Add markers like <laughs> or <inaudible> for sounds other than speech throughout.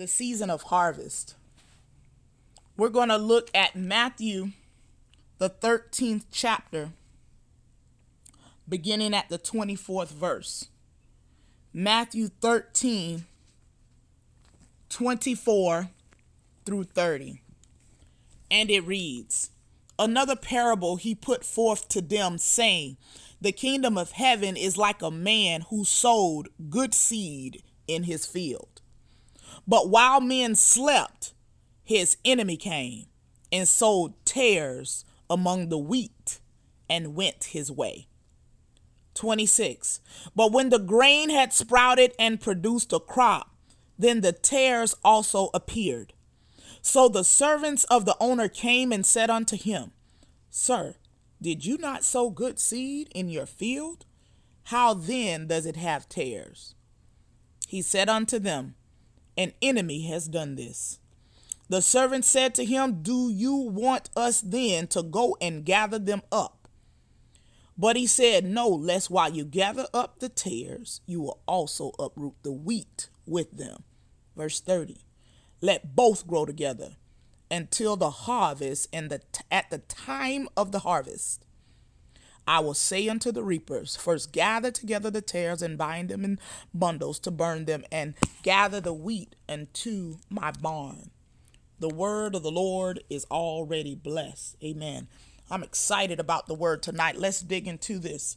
the season of harvest. We're going to look at Matthew, the 13th chapter, beginning at the 24th verse. Matthew 13, 24 through 30. And it reads Another parable he put forth to them, saying, The kingdom of heaven is like a man who sowed good seed in his field. But while men slept, his enemy came and sowed tares among the wheat and went his way. 26. But when the grain had sprouted and produced a crop, then the tares also appeared. So the servants of the owner came and said unto him, Sir, did you not sow good seed in your field? How then does it have tares? He said unto them, an enemy has done this. The servant said to him, Do you want us then to go and gather them up? But he said, No, lest while you gather up the tares, you will also uproot the wheat with them. Verse 30. Let both grow together until the harvest and the t- at the time of the harvest. I will say unto the reapers, First gather together the tares and bind them in bundles to burn them, and gather the wheat into my barn. The word of the Lord is already blessed. Amen. I'm excited about the word tonight. Let's dig into this.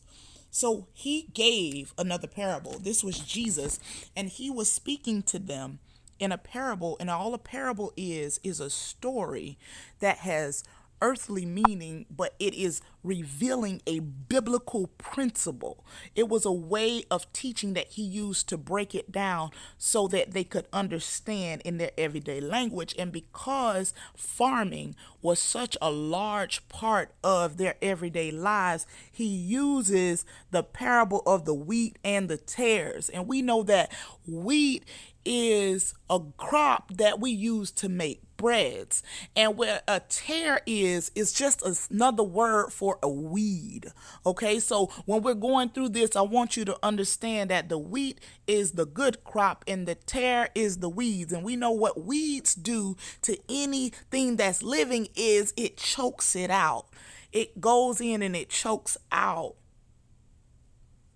So he gave another parable. This was Jesus, and he was speaking to them in a parable. And all a parable is, is a story that has earthly meaning, but it is revealing a biblical principle. It was a way of teaching that he used to break it down so that they could understand in their everyday language. And because farming was such a large part of their everyday lives, he uses the parable of the wheat and the tares. And we know that wheat is a crop that we use to make breads. And where a tare is, is just another word for a weed. Okay, so when we're going through this, I want you to understand that the wheat is the good crop and the tare is the weeds. And we know what weeds do to anything that's living is it chokes it out. It goes in and it chokes out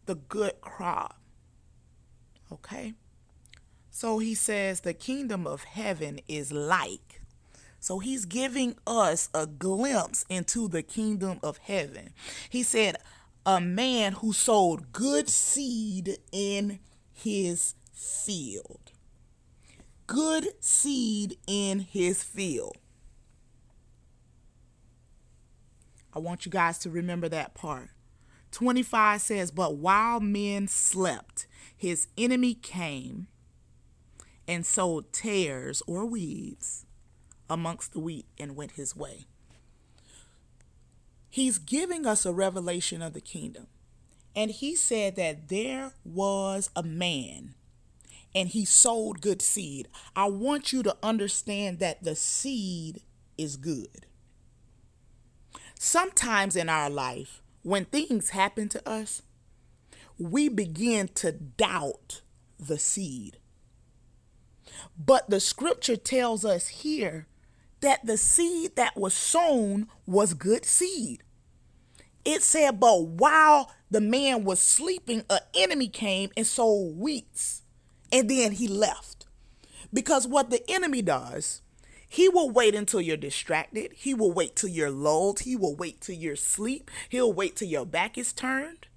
the good crop. Okay? So he says the kingdom of heaven is like. So he's giving us a glimpse into the kingdom of heaven. He said, a man who sowed good seed in his field. Good seed in his field. I want you guys to remember that part. 25 says, But while men slept, his enemy came and sowed tares or weeds amongst the wheat and went his way. He's giving us a revelation of the kingdom. And he said that there was a man and he sowed good seed. I want you to understand that the seed is good. Sometimes in our life, when things happen to us, we begin to doubt the seed. But the scripture tells us here that the seed that was sown was good seed. It said, but while the man was sleeping, an enemy came and sowed weeds, and then he left. Because what the enemy does, he will wait until you're distracted. He will wait till you're lulled. He will wait till you're asleep. He'll wait till your back is turned.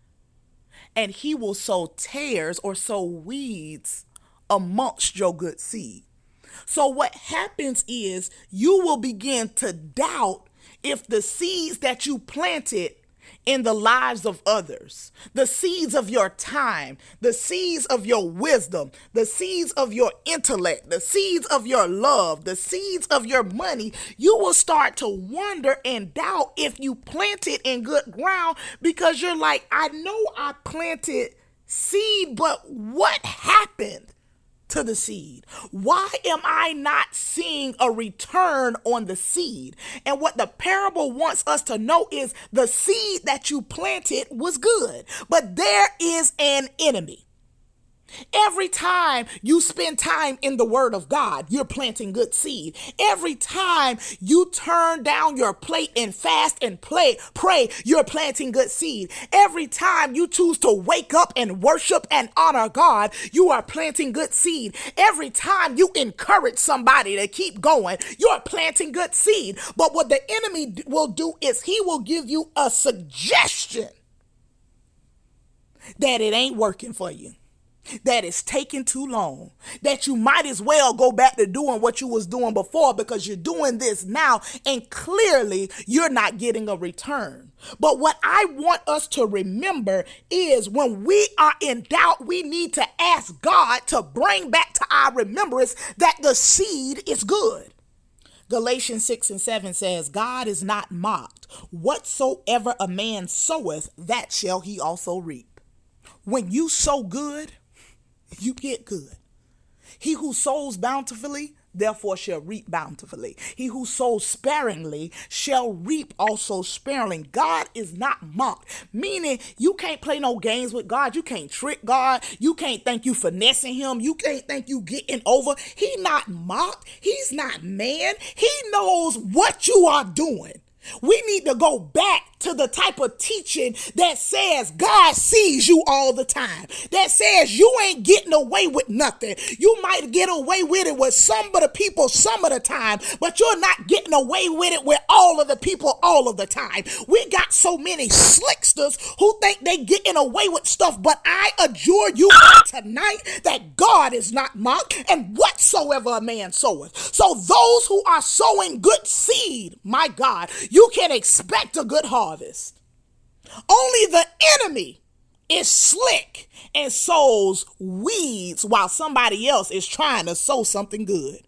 And he will sow tares or sow weeds amongst your good seed. So, what happens is you will begin to doubt if the seeds that you planted in the lives of others, the seeds of your time, the seeds of your wisdom, the seeds of your intellect, the seeds of your love, the seeds of your money, you will start to wonder and doubt if you planted in good ground because you're like, I know I planted seed, but what happened? To the seed? Why am I not seeing a return on the seed? And what the parable wants us to know is the seed that you planted was good, but there is an enemy. Every time you spend time in the Word of God, you're planting good seed. Every time you turn down your plate and fast and play, pray, you're planting good seed. Every time you choose to wake up and worship and honor God, you are planting good seed. Every time you encourage somebody to keep going, you're planting good seed. But what the enemy will do is he will give you a suggestion that it ain't working for you that is taking too long that you might as well go back to doing what you was doing before because you're doing this now and clearly you're not getting a return but what i want us to remember is when we are in doubt we need to ask god to bring back to our remembrance that the seed is good Galatians 6 and 7 says, God is not mocked. Whatsoever a man soweth, that shall he also reap. When you sow good, you get good. He who sows bountifully, therefore shall reap bountifully. He who sows sparingly shall reap also sparingly. God is not mocked, meaning you can't play no games with God. You can't trick God. You can't think you finessing him. You can't think you getting over. He not mocked. He's not man. He knows what you are doing. We need to go back to the type of teaching that says God sees you all the time. That says you ain't getting away with nothing. You might get away with it with some of the people some of the time, but you're not getting away with it with all of the people all of the time. We got so many slicksters who think they getting away with stuff, but I adjure you tonight that God is not mocked and whatsoever a man soweth. So those who are sowing good seed, my God, you can expect a good harvest. Only the enemy is slick and sows weeds while somebody else is trying to sow something good.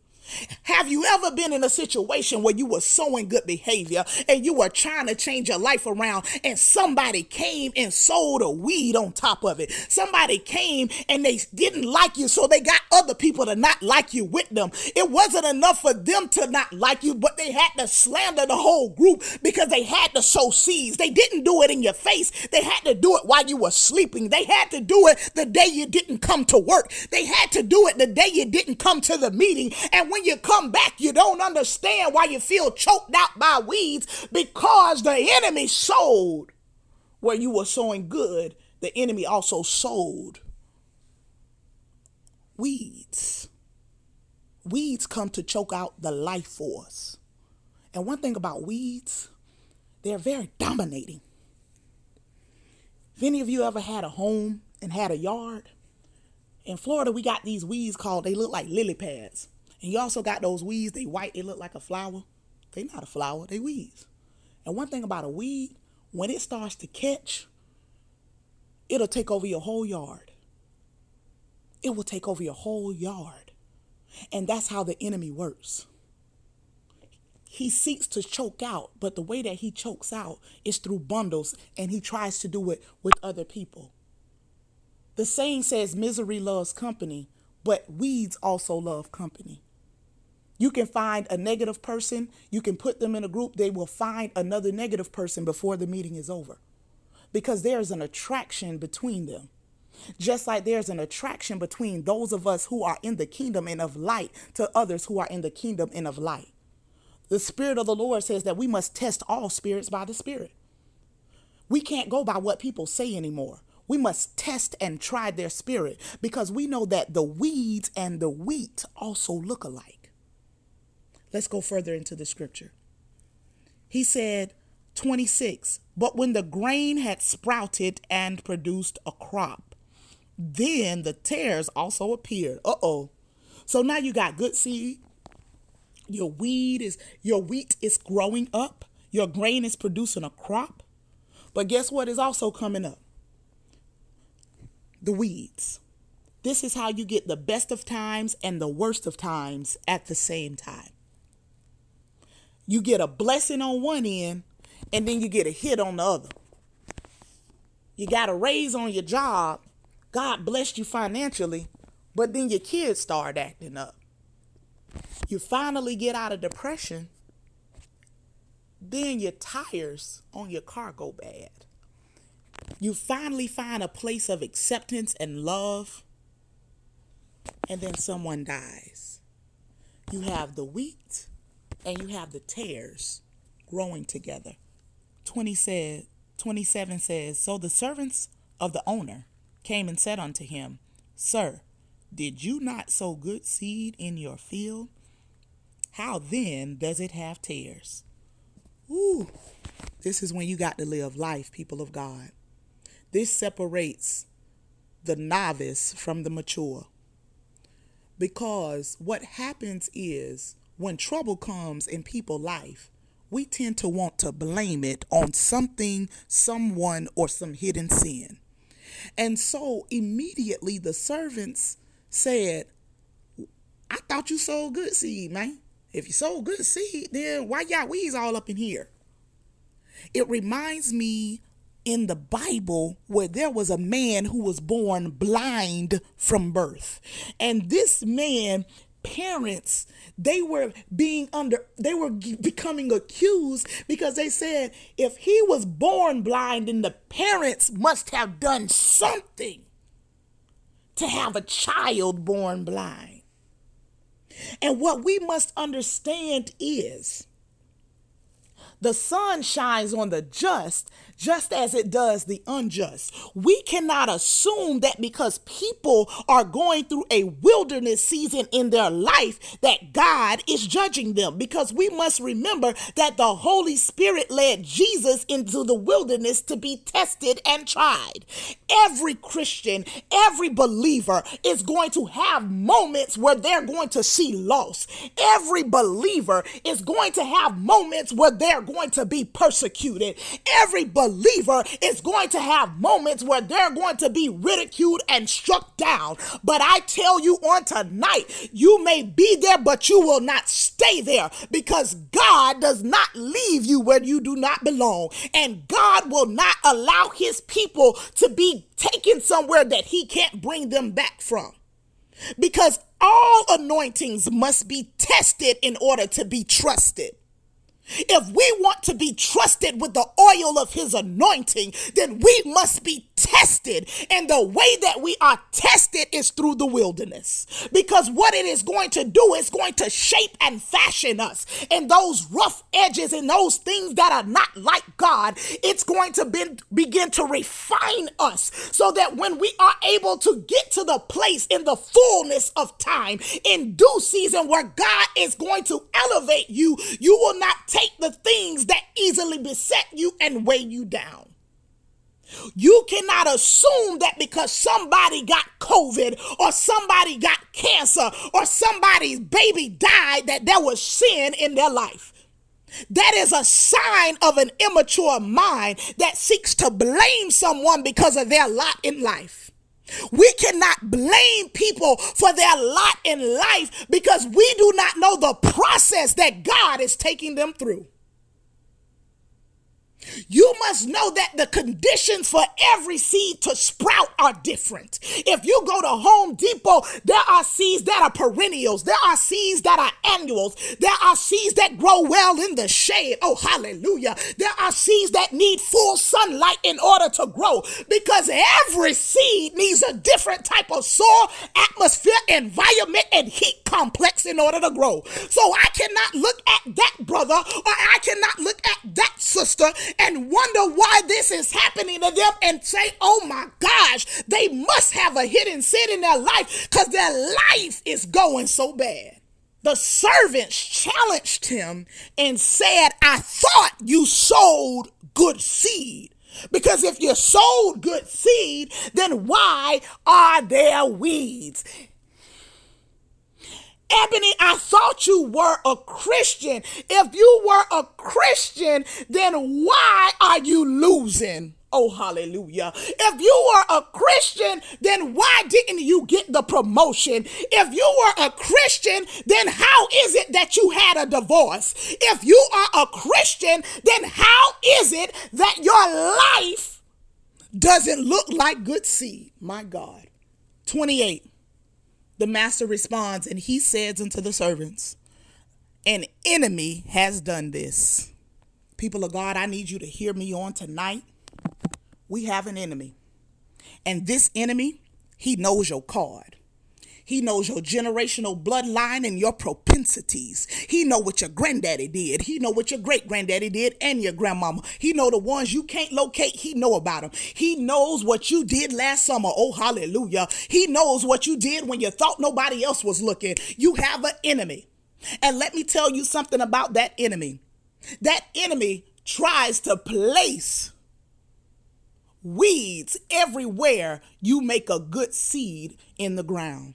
Have you ever been in a situation where you were sowing good behavior and you were trying to change your life around and somebody came and sowed a weed on top of it? Somebody came and they didn't like you, so they got other people to not like you with them. It wasn't enough for them to not like you, but they had to slander the whole group because they had to sow seeds. They didn't do it in your face, they had to do it while you were sleeping. They had to do it the day you didn't come to work. They had to do it the day you didn't come to the meeting. And when you come back, you don't understand why you feel choked out by weeds because the enemy sowed where you were sowing good. The enemy also sowed weeds. Weeds come to choke out the life force. And one thing about weeds, they're very dominating. If any of you ever had a home and had a yard, in Florida, we got these weeds called, they look like lily pads. And you also got those weeds, they white, they look like a flower. They not a flower, they weeds. And one thing about a weed, when it starts to catch, it'll take over your whole yard. It will take over your whole yard. And that's how the enemy works. He seeks to choke out, but the way that he chokes out is through bundles, and he tries to do it with other people. The saying says misery loves company, but weeds also love company. You can find a negative person, you can put them in a group, they will find another negative person before the meeting is over because there's an attraction between them. Just like there's an attraction between those of us who are in the kingdom and of light to others who are in the kingdom and of light. The Spirit of the Lord says that we must test all spirits by the Spirit. We can't go by what people say anymore. We must test and try their spirit because we know that the weeds and the wheat also look alike. Let's go further into the scripture. He said, 26, but when the grain had sprouted and produced a crop, then the tares also appeared. Uh oh. So now you got good seed. Your weed is your wheat is growing up. Your grain is producing a crop. But guess what is also coming up? The weeds. This is how you get the best of times and the worst of times at the same time you get a blessing on one end and then you get a hit on the other. You got a raise on your job. God blessed you financially, but then your kids start acting up. You finally get out of depression. Then your tires on your car go bad. You finally find a place of acceptance and love. and then someone dies. You have the wheat and you have the tares growing together. 20 said, 27 says, So the servants of the owner came and said unto him, Sir, did you not sow good seed in your field? How then does it have tares? Ooh, this is when you got to live life, people of God. This separates the novice from the mature. Because what happens is when trouble comes in people's life, we tend to want to blame it on something, someone, or some hidden sin. And so immediately the servants said, I thought you sold good seed, man. If you sold good seed, then why y'all weeds all up in here? It reminds me in the Bible where there was a man who was born blind from birth. And this man parents they were being under they were becoming accused because they said if he was born blind then the parents must have done something to have a child born blind. And what we must understand is the sun shines on the just just as it does the unjust. We cannot assume that because people are going through a wilderness season in their life that God is judging them because we must remember that the Holy Spirit led Jesus into the wilderness to be tested and tried. Every Christian, every believer is going to have moments where they're going to see loss. Every believer is going to have moments where they're going to be persecuted. Every believer is going to have moments where they're going to be ridiculed and struck down. But I tell you on tonight, you may be there, but you will not stay there because God does not leave you where you do not belong. And God will not allow his people to be taken somewhere that he can't bring them back from. Because all anointings must be tested in order to be trusted. If we want to be trusted with the oil of his anointing, then we must be tested. And the way that we are tested is through the wilderness. Because what it is going to do is going to shape and fashion us. And those rough edges and those things that are not like God, it's going to be, begin to refine us so that when we are able to get to the place in the fullness of time, in due season, where God is going to elevate you, you will not take the things that easily beset you and weigh you down. You cannot assume that because somebody got COVID or somebody got cancer or somebody's baby died that there was sin in their life. That is a sign of an immature mind that seeks to blame someone because of their lot in life. We cannot blame people for their lot in life because we do not know the process that God is taking them through. You must know that the conditions for every seed to sprout are different. If you go to Home Depot, there are seeds that are perennials, there are seeds that are annuals, there are seeds that grow well in the shade. Oh, hallelujah. There are seeds that need full sunlight in order to grow because every seed needs a different type of soil, atmosphere, environment, and heat complex in order to grow. So I cannot look at that brother or I cannot look at that sister and wonder why this is happening to them and say, oh my gosh, they must have a hidden sin in their life because their life is going so bad. The servants challenged him and said, I thought you sowed good seed. Because if you sowed good seed, then why are there weeds? Ebony, I thought you were a Christian. If you were a Christian, then why are you losing? Oh, hallelujah. If you were a Christian, then why didn't you get the promotion? If you were a Christian, then how is it that you had a divorce? If you are a Christian, then how is it that your life doesn't look like good seed? My God. 28. The master responds, and he says unto the servants, An enemy has done this. People of God, I need you to hear me on tonight. We have an enemy. And this enemy, he knows your card. He knows your generational bloodline and your propensities. He know what your granddaddy did. He know what your great granddaddy did and your grandmama. He know the ones you can't locate. He know about them. He knows what you did last summer. Oh, hallelujah. He knows what you did when you thought nobody else was looking. You have an enemy. And let me tell you something about that enemy. That enemy tries to place weeds everywhere you make a good seed in the ground.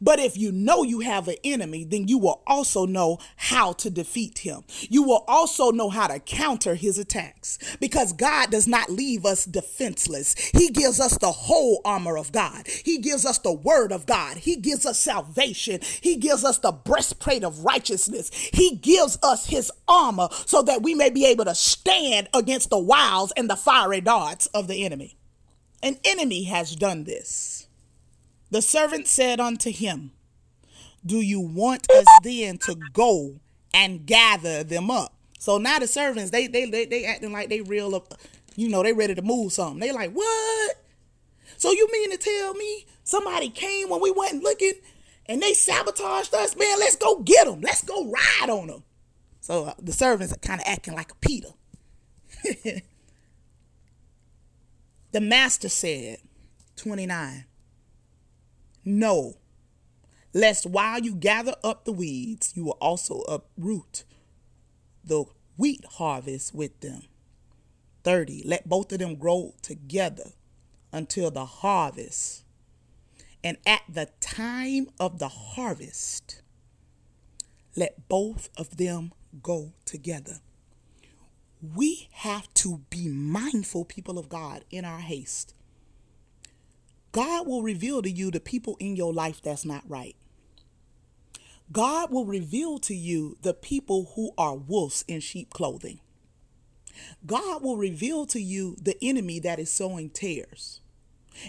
But if you know you have an enemy, then you will also know how to defeat him. You will also know how to counter his attacks because God does not leave us defenseless. He gives us the whole armor of God. He gives us the word of God. He gives us salvation. He gives us the breastplate of righteousness. He gives us his armor so that we may be able to stand against the wiles and the fiery darts of the enemy. An enemy has done this. The servant said unto him, Do you want us then to go and gather them up? So now the servants, they they they, they acting like they real up, you know, they ready to move something. They like, what? So you mean to tell me somebody came when we wasn't looking and they sabotaged us? Man, let's go get them. Let's go ride on them. So uh, the servants are kind of acting like a Peter. <laughs> the master said, 29. No, lest while you gather up the weeds, you will also uproot the wheat harvest with them. 30. Let both of them grow together until the harvest. And at the time of the harvest, let both of them go together. We have to be mindful, people of God, in our haste God will reveal to you the people in your life that's not right. God will reveal to you the people who are wolves in sheep clothing. God will reveal to you the enemy that is sowing tares.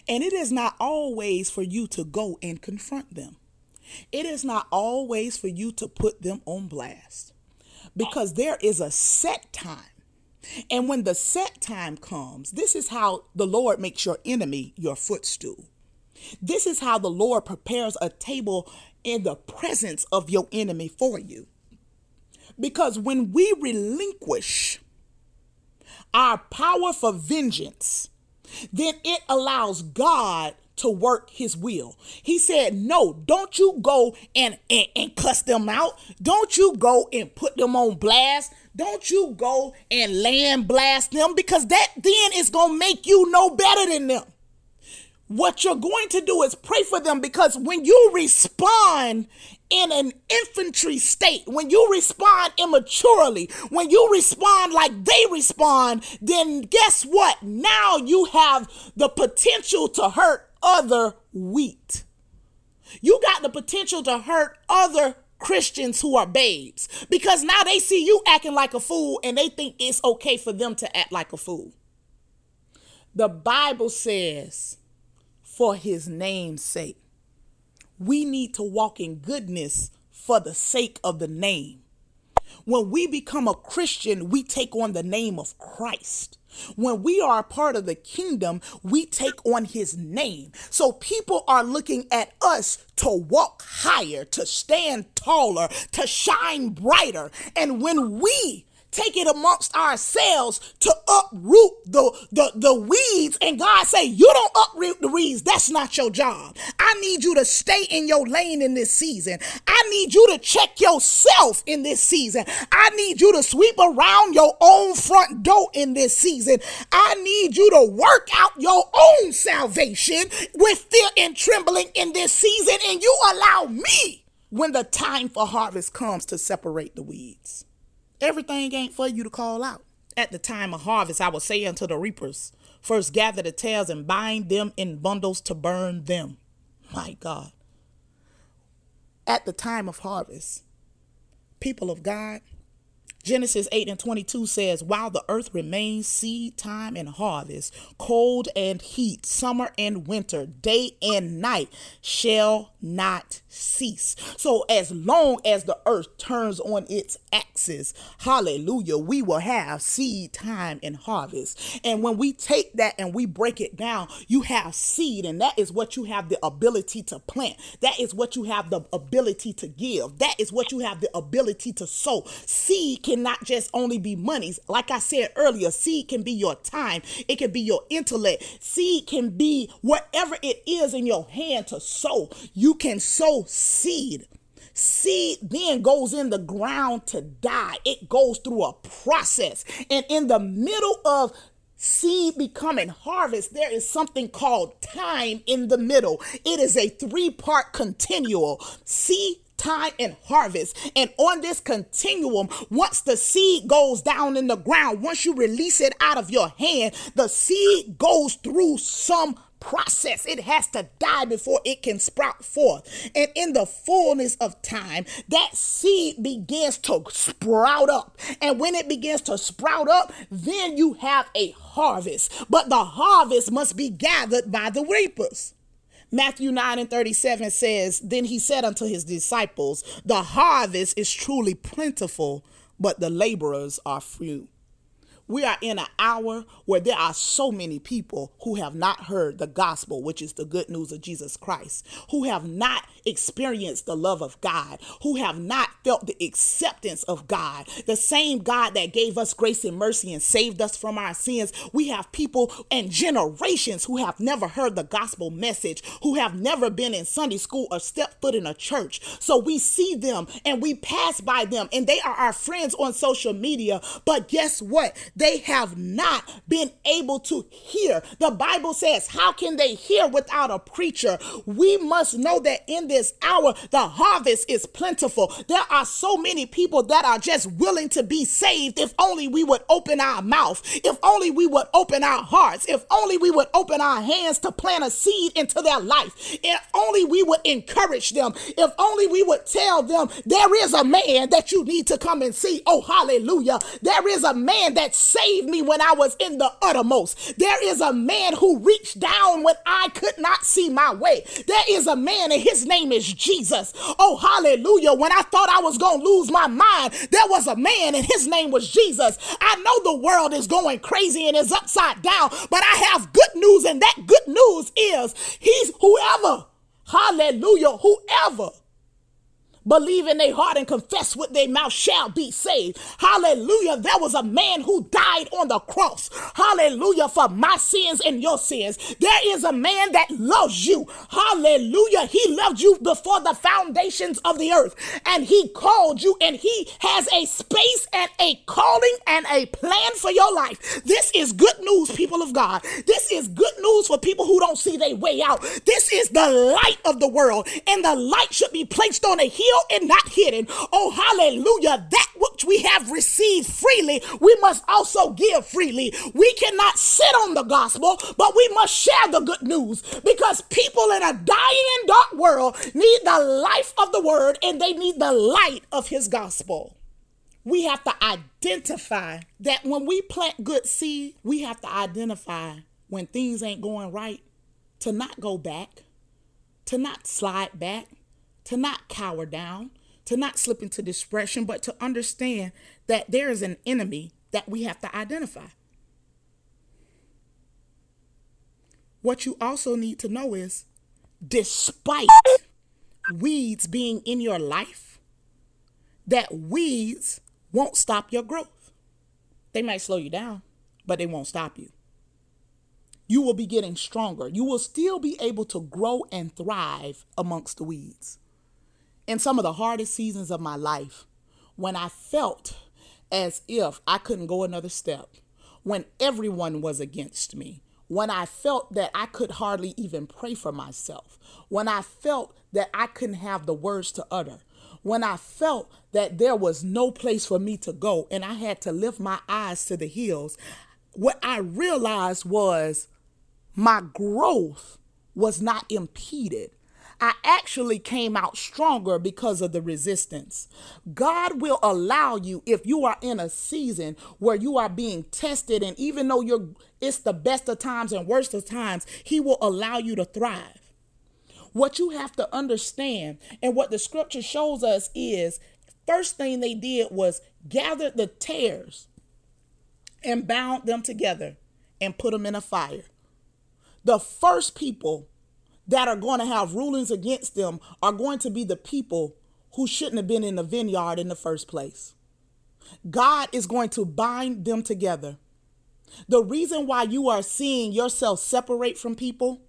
And it is not always for you to go and confront them. It is not always for you to put them on blast because there is a set time and when the set time comes, this is how the Lord makes your enemy your footstool. This is how the Lord prepares a table in the presence of your enemy for you. Because when we relinquish our power for vengeance, then it allows God to work his will. He said, No, don't you go and, and, and cuss them out. Don't you go and put them on blast. Don't you go and land blast them because that then is going to make you no better than them. What you're going to do is pray for them because when you respond in an infantry state, when you respond immaturely, when you respond like they respond, then guess what? Now you have the potential to hurt other wheat. You got the potential to hurt other Christians who are babes because now they see you acting like a fool and they think it's okay for them to act like a fool. The Bible says, for his name's sake, we need to walk in goodness for the sake of the name. When we become a Christian, we take on the name of Christ. When we are a part of the kingdom, we take on his name. So people are looking at us to walk higher, to stand taller, to shine brighter. And when we take it amongst ourselves to uproot the, the, the weeds. And God say, you don't uproot the weeds. That's not your job. I need you to stay in your lane in this season. I need you to check yourself in this season. I need you to sweep around your own front door in this season. I need you to work out your own salvation with fear and trembling in this season. And you allow me when the time for harvest comes to separate the weeds. Everything ain't for you to call out. At the time of harvest, I will say unto the reapers, First gather the tares and bind them in bundles to burn them. My God. At the time of harvest, people of God, Genesis 8 and 22 says, While the earth remains seed time and harvest, cold and heat, summer and winter, day and night shall not cease. So, as long as the earth turns on its axis, hallelujah, we will have seed time and harvest. And when we take that and we break it down, you have seed, and that is what you have the ability to plant. That is what you have the ability to give. That is what you have the ability to sow. Seed cannot just only be monies. Like I said earlier, seed can be your time, it can be your intellect, seed can be whatever it is in your hand to sow. You can sow seed. Seed then goes in the ground to die. It goes through a process. And in the middle of seed becoming harvest, there is something called time in the middle. It is a three part continual. Seed time and harvest. And on this continuum, once the seed goes down in the ground, once you release it out of your hand, the seed goes through some process. It has to die before it can sprout forth. And in the fullness of time, that seed begins to sprout up. And when it begins to sprout up, then you have a harvest. But the harvest must be gathered by the reapers. Matthew 9 and 37 says, Then he said unto his disciples, The harvest is truly plentiful, but the laborers are few. We are in an hour where there are so many people who have not heard the gospel, which is the good news of Jesus Christ, who have not experienced the love of God, who have not felt the acceptance of God. The same God that gave us grace and mercy and saved us from our sins. We have people and generations who have never heard the gospel message, who have never been in Sunday school or stepped foot in a church. So we see them and we pass by them, and they are our friends on social media. But guess what? They have not been able to hear. The Bible says, How can they hear without a preacher? We must know that in this hour, the harvest is plentiful. There are so many people that are just willing to be saved if only we would open our mouth, if only we would open our hearts, if only we would open our hands to plant a seed into their life, if only we would encourage them, if only we would tell them there is a man that you need to come and see. Oh, hallelujah. There is a man that's saved me when I was in the uttermost. There is a man who reached down when I could not see my way. There is a man, and his name is Jesus. Oh, hallelujah. When I thought I was going to lose my mind, there was a man, and his name was Jesus. I know the world is going crazy and is upside down, but I have good news, and that good news is he's whoever, hallelujah, whoever believe in their heart and confess with their mouth shall be saved. Hallelujah. There was a man who died on the cross. Hallelujah. For my sins and your sins. There is a man that loves you. Hallelujah. He loved you before the foundations of the earth and he called you and he has a space and a calling and a plan for your life. This is good news, people of God. This is good news for people who don't see their way out. This is the light of the world and the light should be placed on a hill and not hidden. Oh, hallelujah. That which we have received freely, we must also give freely. We cannot sit on the gospel, but we must share the good news because people in a dying and dark world need the life of the word and they need the light of his gospel. We have to identify that when we plant good seed, we have to identify when things ain't going right to not go back, to not slide back, to not cower down, to not slip into depression, but to understand that there is an enemy that we have to identify. What you also need to know is despite weeds being in your life, that weeds won't stop your growth. They might slow you down, but they won't stop you. You will be getting stronger. You will still be able to grow and thrive amongst the weeds in some of the hardest seasons of my life, when I felt as if I couldn't go another step, when everyone was against me, when I felt that I could hardly even pray for myself, when I felt that I couldn't have the words to utter, when I felt that there was no place for me to go and I had to lift my eyes to the hills, what I realized was my growth was not impeded I actually came out stronger because of the resistance. God will allow you if you are in a season where you are being tested and even though you're it's the best of times and worst of times, he will allow you to thrive. What you have to understand and what the scripture shows us is first thing they did was gather the tares and bound them together and put them in a fire. The first people that are going to have rulings against them are going to be the people who shouldn't have been in the vineyard in the first place. God is going to bind them together. The reason why you are seeing yourself separate from people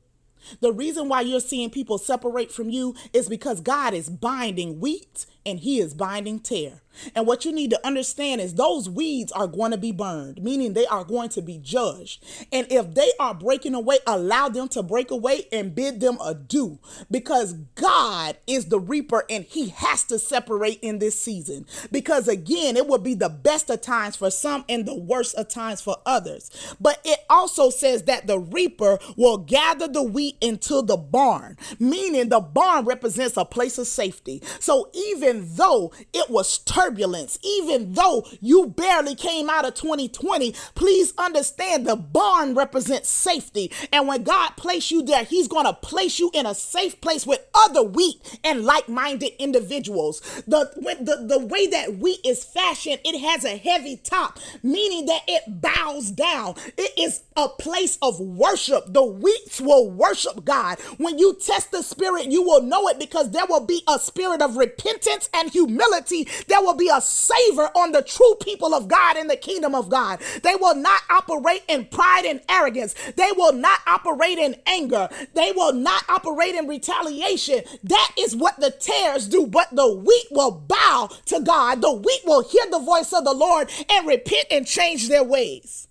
the reason why you're seeing people separate from you is because God is binding wheat and he is binding tare. And what you need to understand is those weeds are going to be burned, meaning they are going to be judged. And if they are breaking away, allow them to break away and bid them adieu because God is the reaper and he has to separate in this season. Because again, it will be the best of times for some and the worst of times for others. But it also says that the reaper will gather the wheat into the barn, meaning the barn represents a place of safety. So even though it was turbulence, even though you barely came out of 2020, please understand the barn represents safety. And when God placed you there, He's going to place you in a safe place with other wheat and like minded individuals. The, the, the way that wheat is fashioned, it has a heavy top, meaning that it bows down. It is a place of worship. The wheats will worship God. When you test the spirit, you will know it because there will be a spirit of repentance and humility. There will be a savor on the true people of God in the kingdom of God. They will not operate in pride and arrogance. They will not operate in anger. They will not operate in retaliation. That is what the tares do. But the wheat will bow to God. The wheat will hear the voice of the Lord and repent and change their ways.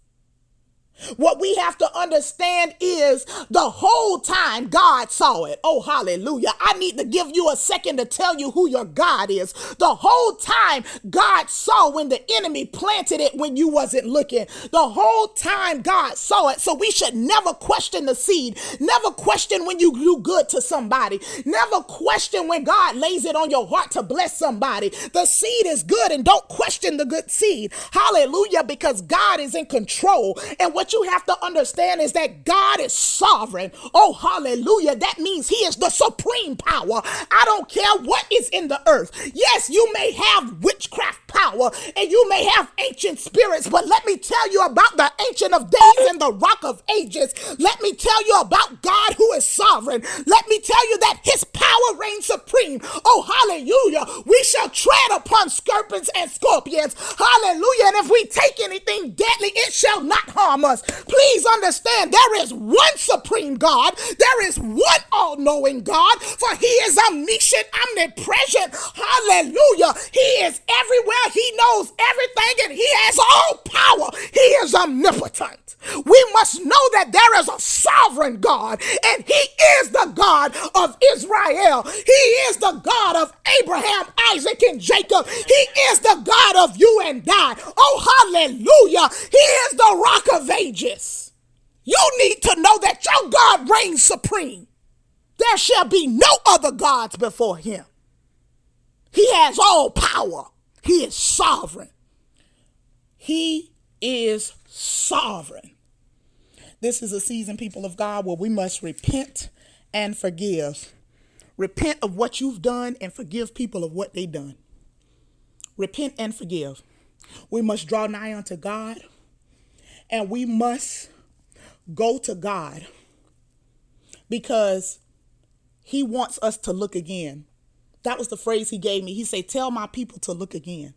What we have to understand is the whole time God saw it. Oh, hallelujah. I need to give you a second to tell you who your God is. The whole time God saw when the enemy planted it when you wasn't looking. The whole time God saw it. So we should never question the seed. Never question when you do good to somebody. Never question when God lays it on your heart to bless somebody. The seed is good and don't question the good seed. Hallelujah. Because God is in control. And what you have to understand is that God is sovereign. Oh, hallelujah. That means He is the supreme power. I don't care what is in the earth. Yes, you may have witchcraft power and you may have ancient spirits, but let me tell you about the ancient of days and the rock of ages. Let me tell you about God who is sovereign. Let me tell you that His power reigns supreme. Oh, hallelujah. We shall tread upon serpents and scorpions. Hallelujah. And if we take anything deadly, it shall not harm us. Please understand there is one supreme God, there is one all knowing God, for He is omniscient, omnipresent. Hallelujah. He is everywhere, He knows everything, and He has all power. He is omnipotent. We must know that there is a sovereign God, and He is the God of Israel. He is the God of Abraham, Isaac, and Jacob. He is the God of you and I. Oh, hallelujah. He is the rock of ages. You need to know that your God reigns supreme. There shall be no other gods before him. He has all power. He is sovereign. He is sovereign. This is a season, people of God, where we must repent and forgive. Repent of what you've done and forgive people of what they've done. Repent and forgive. We must draw nigh unto God and we must go to God because he wants us to look again. That was the phrase he gave me. He said, Tell my people to look again.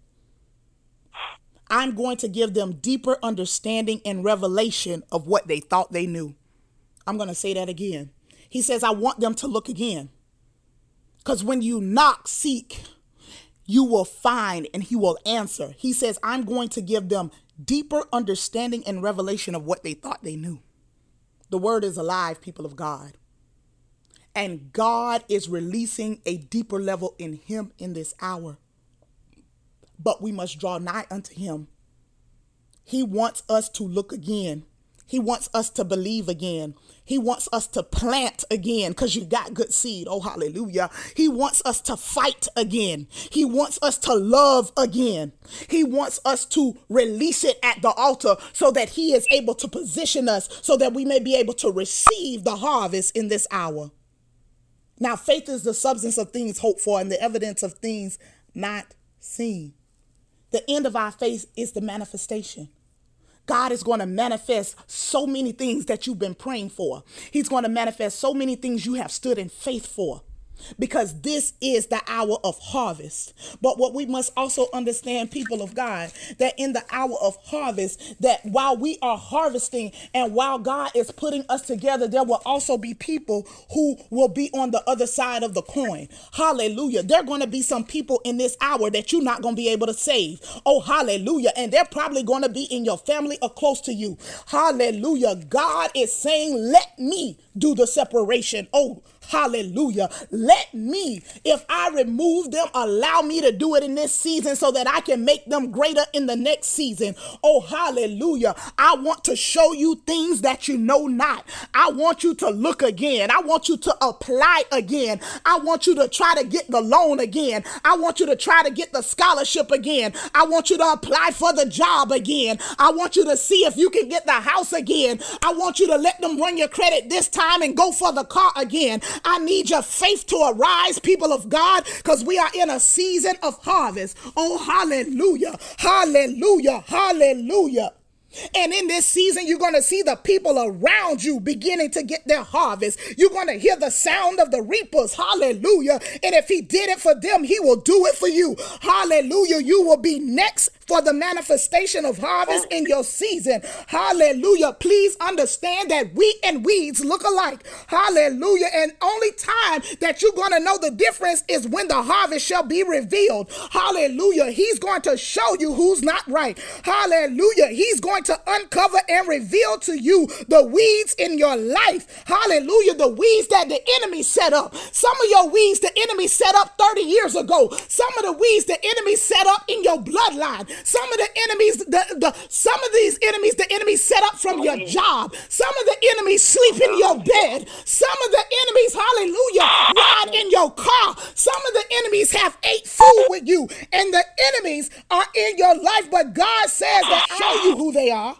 I'm going to give them deeper understanding and revelation of what they thought they knew. I'm going to say that again. He says, I want them to look again. Because when you knock, seek, you will find and he will answer. He says, I'm going to give them deeper understanding and revelation of what they thought they knew. The word is alive, people of God. And God is releasing a deeper level in him in this hour. But we must draw nigh unto him. He wants us to look again. He wants us to believe again. He wants us to plant again because you got good seed. Oh, hallelujah. He wants us to fight again. He wants us to love again. He wants us to release it at the altar so that He is able to position us so that we may be able to receive the harvest in this hour. Now, faith is the substance of things hoped for and the evidence of things not seen. The end of our faith is the manifestation. God is going to manifest so many things that you've been praying for. He's going to manifest so many things you have stood in faith for because this is the hour of harvest. But what we must also understand, people of God, that in the hour of harvest, that while we are harvesting and while God is putting us together, there will also be people who will be on the other side of the coin. Hallelujah. There are going to be some people in this hour that you're not going to be able to save. Oh, hallelujah. And they're probably going to be in your family or close to you. Hallelujah. God is saying, let me do the separation. Oh, Hallelujah. Let me, if I remove them, allow me to do it in this season so that I can make them greater in the next season. Oh, hallelujah. I want to show you things that you know not. I want you to look again. I want you to apply again. I want you to try to get the loan again. I want you to try to get the scholarship again. I want you to apply for the job again. I want you to see if you can get the house again. I want you to let them run your credit this time and go for the car again. I need your faith to arise, people of God, because we are in a season of harvest. Oh, hallelujah, hallelujah, hallelujah. And in this season, you're going to see the people around you beginning to get their harvest. You're going to hear the sound of the reapers. Hallelujah. And if he did it for them, he will do it for you. Hallelujah. You will be next for the manifestation of harvest oh. in your season. Hallelujah. Please understand that wheat and weeds look alike. Hallelujah. And only time that you're going to know the difference is when the harvest shall be revealed. Hallelujah. He's going to show you who's not right. Hallelujah. He's going to uncover and reveal to you the weeds in your life. Hallelujah. The weeds that the enemy set up. Some of your weeds the enemy set up 30 years ago. Some of the weeds the enemy set up in your bloodline. Some of the enemies, the, the some of these enemies, the enemy set up from your mm. job. Some of the enemies sleep in your bed. Some of the enemies, hallelujah, ride in your car. Some of the enemies have ate food with you, and the enemies are in your life. But God says that show you who they are.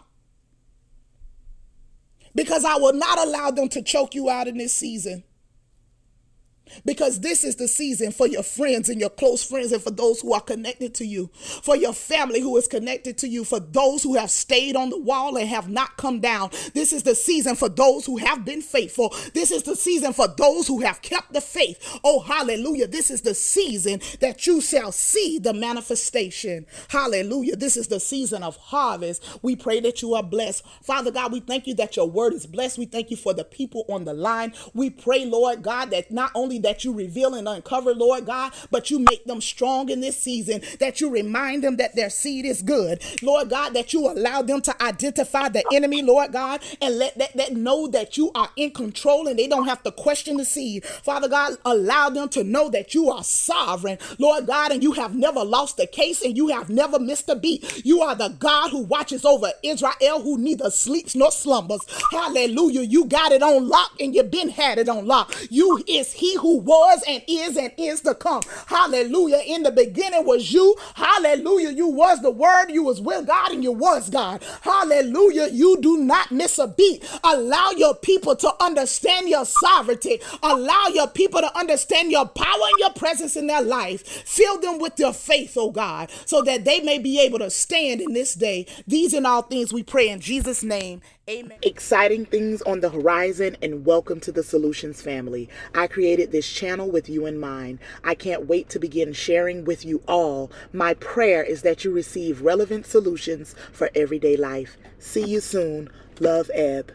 Because I will not allow them to choke you out in this season because this is the season for your friends and your close friends and for those who are connected to you, for your family who is connected to you, for those who have stayed on the wall and have not come down. This is the season for those who have been faithful. This is the season for those who have kept the faith. Oh, hallelujah. This is the season that you shall see the manifestation. Hallelujah. This is the season of harvest. We pray that you are blessed. Father God, we thank you that your word is blessed. We thank you for the people on the line. We pray, Lord God, that not only that you reveal and uncover, Lord God, but you make them strong in this season, that you remind them that their seed is good. Lord God, that you allow them to identify the enemy, Lord God, and let that, that know that you are in control and they don't have to question the seed. Father God, allow them to know that you are sovereign, Lord God, and you have never lost a case and you have never missed a beat. You are the God who watches over Israel, who neither sleeps nor slumbers. Hallelujah. You got it on lock and you've been had it on lock. You is he who was and is and is to come. Hallelujah. In the beginning was you. Hallelujah. You was the word. You was with God and you was God. Hallelujah. You do not miss a beat. Allow your people to understand your sovereignty. Allow your people to understand your power and your presence in their life. Fill them with your faith, oh God, so that they may be able to stand in this day. These and all things we pray in Jesus' name. Amen. Exciting things on the horizon, and welcome to the Solutions family. I created this channel with you in mind. I can't wait to begin sharing with you all. My prayer is that you receive relevant solutions for everyday life. See you soon. Love, Ebb.